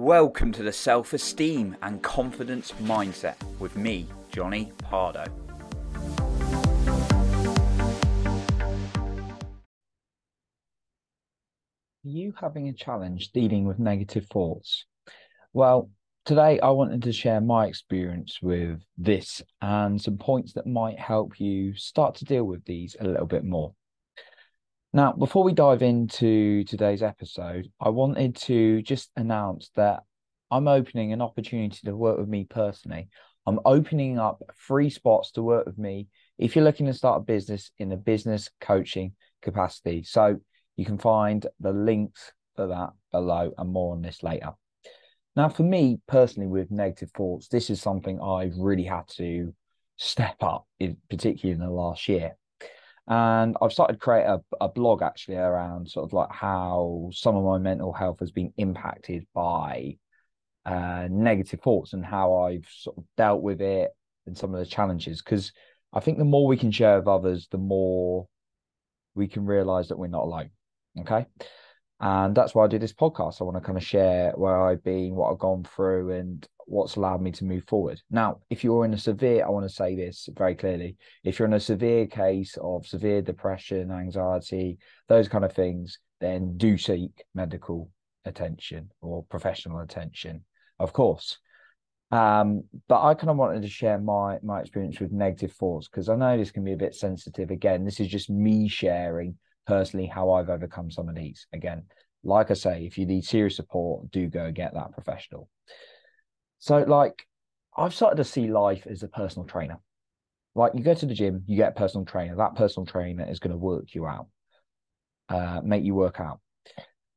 Welcome to the Self Esteem and Confidence Mindset with me, Johnny Pardo. Are you having a challenge dealing with negative thoughts? Well, today I wanted to share my experience with this and some points that might help you start to deal with these a little bit more. Now, before we dive into today's episode, I wanted to just announce that I'm opening an opportunity to work with me personally. I'm opening up free spots to work with me if you're looking to start a business in a business coaching capacity. So you can find the links for that below and more on this later. Now, for me personally, with negative thoughts, this is something I've really had to step up, in, particularly in the last year and I've started to create a, a blog actually around sort of like how some of my mental health has been impacted by uh, negative thoughts and how I've sort of dealt with it and some of the challenges. Because I think the more we can share with others, the more we can realize that we're not alone. Okay. And that's why I do this podcast. I want to kind of share where I've been, what I've gone through, and what's allowed me to move forward. Now, if you're in a severe, I want to say this very clearly if you're in a severe case of severe depression, anxiety, those kind of things, then do seek medical attention or professional attention, of course. Um, but I kind of wanted to share my my experience with negative thoughts because I know this can be a bit sensitive. Again, this is just me sharing personally how I've overcome some of these. Again, like I say, if you need serious support, do go get that professional. So, like, I've started to see life as a personal trainer. Like, you go to the gym, you get a personal trainer. That personal trainer is going to work you out, uh, make you work out.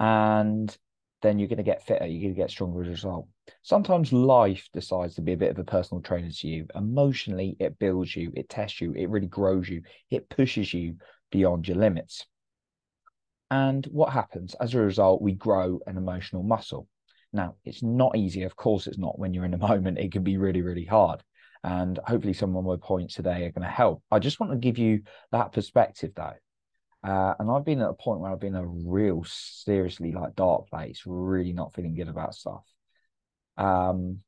And then you're going to get fitter, you're going to get stronger as a result. Sometimes life decides to be a bit of a personal trainer to you. Emotionally, it builds you, it tests you, it really grows you, it pushes you beyond your limits. And what happens? As a result, we grow an emotional muscle. Now, it's not easy. Of course, it's not when you're in the moment. It can be really, really hard. And hopefully, some of my points today are going to help. I just want to give you that perspective, though. Uh, and I've been at a point where I've been a real, seriously like dark place, really not feeling good about stuff. Um,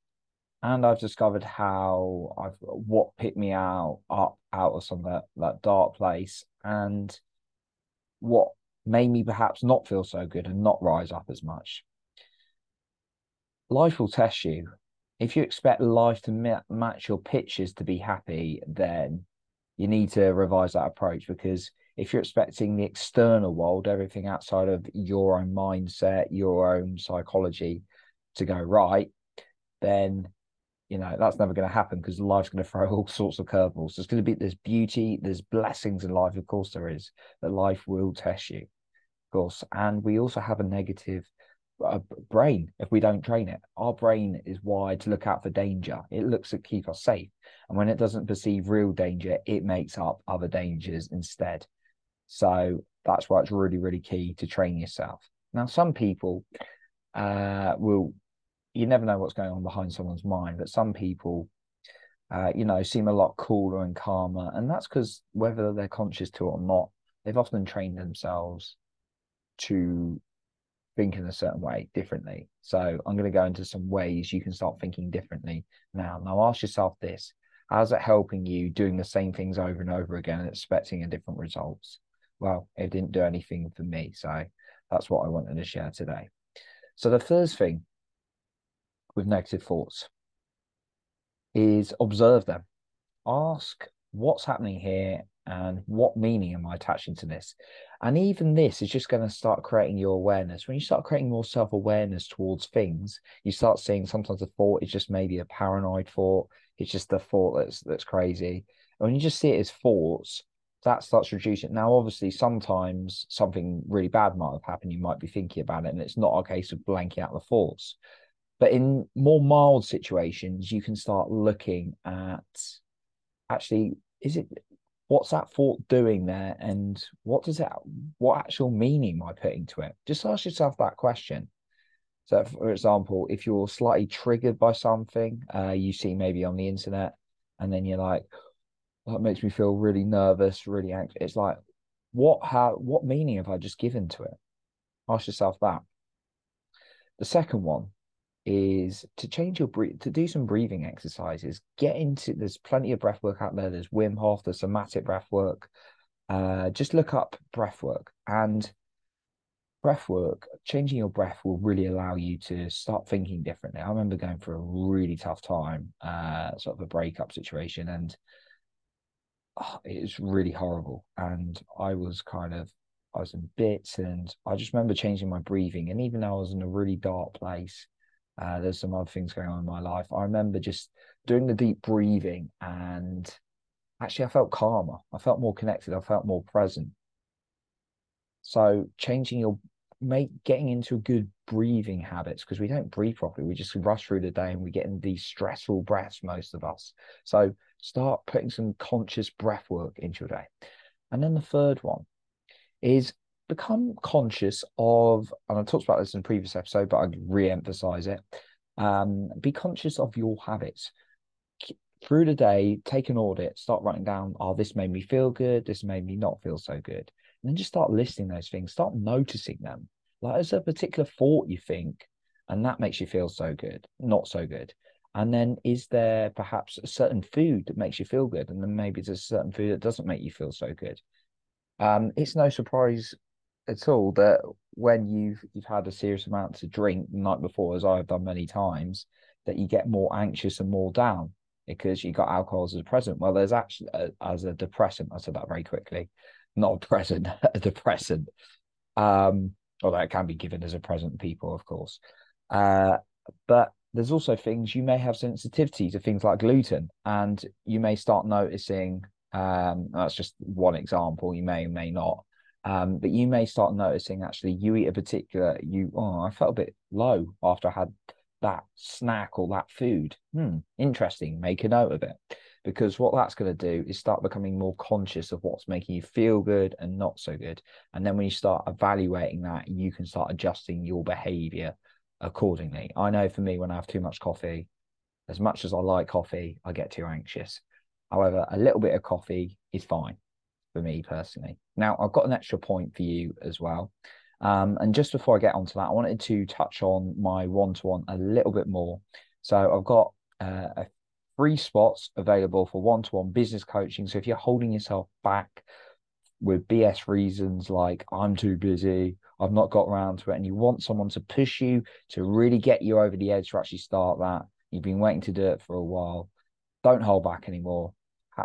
and I've discovered how I've what picked me out up out of some of that, that dark place and what made me perhaps not feel so good and not rise up as much life will test you. If you expect life to ma- match your pitches to be happy, then you need to revise that approach because if you're expecting the external world, everything outside of your own mindset, your own psychology to go right, then you know that's never going to happen because life's going to throw all sorts of curveballs. There's going to be there's beauty, there's blessings in life, of course there is, but life will test you, of course. And we also have a negative a brain if we don't train it. Our brain is wired to look out for danger. It looks to keep us safe. And when it doesn't perceive real danger, it makes up other dangers instead. So that's why it's really, really key to train yourself. Now, some people uh, will, you never know what's going on behind someone's mind, but some people, uh, you know, seem a lot cooler and calmer. And that's because whether they're conscious to it or not, they've often trained themselves to think in a certain way differently. So I'm going to go into some ways you can start thinking differently now. Now ask yourself this. How's it helping you doing the same things over and over again and expecting a different results? Well, it didn't do anything for me. So that's what I wanted to share today. So the first thing with negative thoughts is observe them. Ask what's happening here and what meaning am I attaching to this? And even this is just going to start creating your awareness. When you start creating more self awareness towards things, you start seeing sometimes a thought is just maybe a paranoid thought. It's just a thought that's that's crazy. And when you just see it as thoughts, that starts reducing. Now, obviously, sometimes something really bad might have happened. You might be thinking about it, and it's not a case of blanking out the thoughts. But in more mild situations, you can start looking at actually, is it what's that thought doing there? And what does it what actual meaning am i putting to it? Just ask yourself that question. So for example if you're slightly triggered by something uh, you see maybe on the internet and then you're like that makes me feel really nervous really anxious. It's like what how what meaning have i just given to it? Ask yourself that. The second one is to change your breathe, to do some breathing exercises. Get into there's plenty of breath work out there. There's Wim Hof, there's somatic breath work. Uh, just look up breath work and breath work. Changing your breath will really allow you to start thinking differently. I remember going through a really tough time, uh, sort of a breakup situation, and oh, it was really horrible. And I was kind of I was in bits, and I just remember changing my breathing. And even though I was in a really dark place, uh, there's some other things going on in my life. I remember just doing the deep breathing, and actually, I felt calmer. I felt more connected. I felt more present. So, changing your make getting into good breathing habits because we don't breathe properly. We just rush through the day and we get in these stressful breaths, most of us. So, start putting some conscious breath work into your day. And then the third one is become conscious of, and I talked about this in a previous episode, but I'd re-emphasize it. Um, be conscious of your habits. Through the day, take an audit, start writing down, oh, this made me feel good, this made me not feel so good. And then just start listing those things, start noticing them. Like there's a particular thought you think, and that makes you feel so good, not so good. And then is there perhaps a certain food that makes you feel good? And then maybe there's a certain food that doesn't make you feel so good. Um, it's no surprise at all that when you've you've had a serious amount to drink the night before, as I've done many times, that you get more anxious and more down because you got alcohol as a present. Well, there's actually a, as a depressant. I said that very quickly, not a present, a depressant. Um, although it can be given as a present people, of course. Uh, but there's also things you may have sensitivity to things like gluten, and you may start noticing. Um, that's just one example. You may or may not um, but you may start noticing actually you eat a particular you oh I felt a bit low after I had that snack or that food. Hmm, interesting. Make a note of it. Because what that's going to do is start becoming more conscious of what's making you feel good and not so good. And then when you start evaluating that, you can start adjusting your behavior accordingly. I know for me, when I have too much coffee, as much as I like coffee, I get too anxious. However, a little bit of coffee is fine for me personally. Now, I've got an extra point for you as well. Um, and just before I get onto that, I wanted to touch on my one to one a little bit more. So, I've got uh, three spots available for one to one business coaching. So, if you're holding yourself back with BS reasons like I'm too busy, I've not got around to it, and you want someone to push you to really get you over the edge to actually start that, you've been waiting to do it for a while, don't hold back anymore.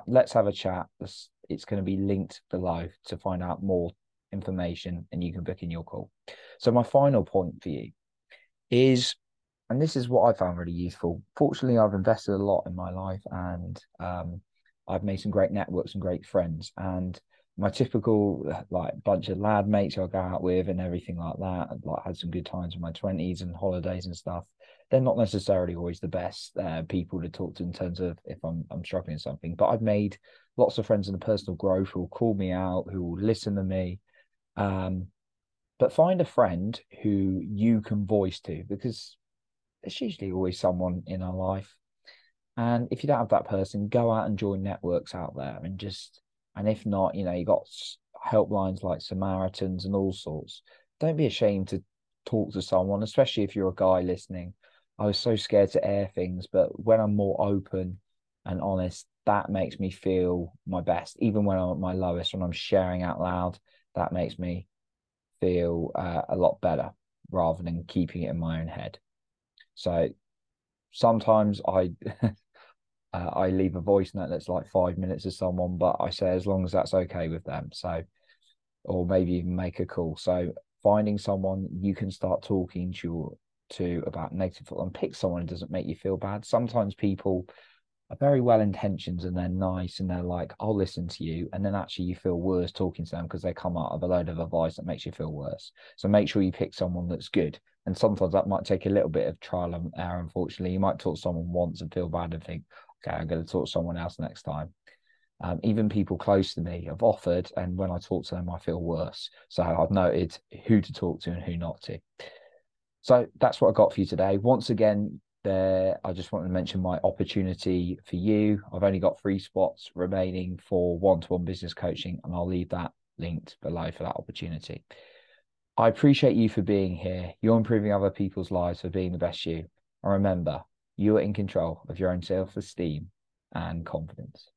Let's have a chat. Let's it's going to be linked below to find out more information and you can book in your call. So, my final point for you is, and this is what I found really useful. Fortunately, I've invested a lot in my life and um, I've made some great networks and great friends. And my typical like bunch of lad mates I go out with and everything like that. I've like had some good times in my twenties and holidays and stuff. They're not necessarily always the best uh, people to talk to in terms of if I'm I'm struggling with something. But I've made lots of friends in the personal growth who will call me out, who will listen to me. Um, but find a friend who you can voice to because there's usually always someone in our life. And if you don't have that person, go out and join networks out there and just, and if not, you know, you got helplines like Samaritans and all sorts. Don't be ashamed to talk to someone, especially if you're a guy listening. I was so scared to air things, but when I'm more open and honest, that makes me feel my best. Even when I'm at my lowest, when I'm sharing out loud, that makes me feel uh, a lot better rather than keeping it in my own head. So sometimes I uh, I leave a voice note that's like five minutes to someone, but I say as long as that's okay with them. So, or maybe even make a call. So finding someone you can start talking to to about negative and pick someone who doesn't make you feel bad. Sometimes people are very well intentioned and they're nice and they're like, I'll listen to you. And then actually you feel worse talking to them because they come out of a load of advice that makes you feel worse. So make sure you pick someone that's good. And sometimes that might take a little bit of trial and error, unfortunately. You might talk to someone once and feel bad and think, okay, I'm going to talk to someone else next time. Um, even people close to me have offered, and when I talk to them, I feel worse. So I've noted who to talk to and who not to. So that's what I got for you today. Once again, there. I just want to mention my opportunity for you. I've only got three spots remaining for one-to-one business coaching and i'll leave that linked below for that opportunity. I appreciate you for being here. You're improving other people's lives for being the best you. And remember, you are in control of your own self esteem and confidence.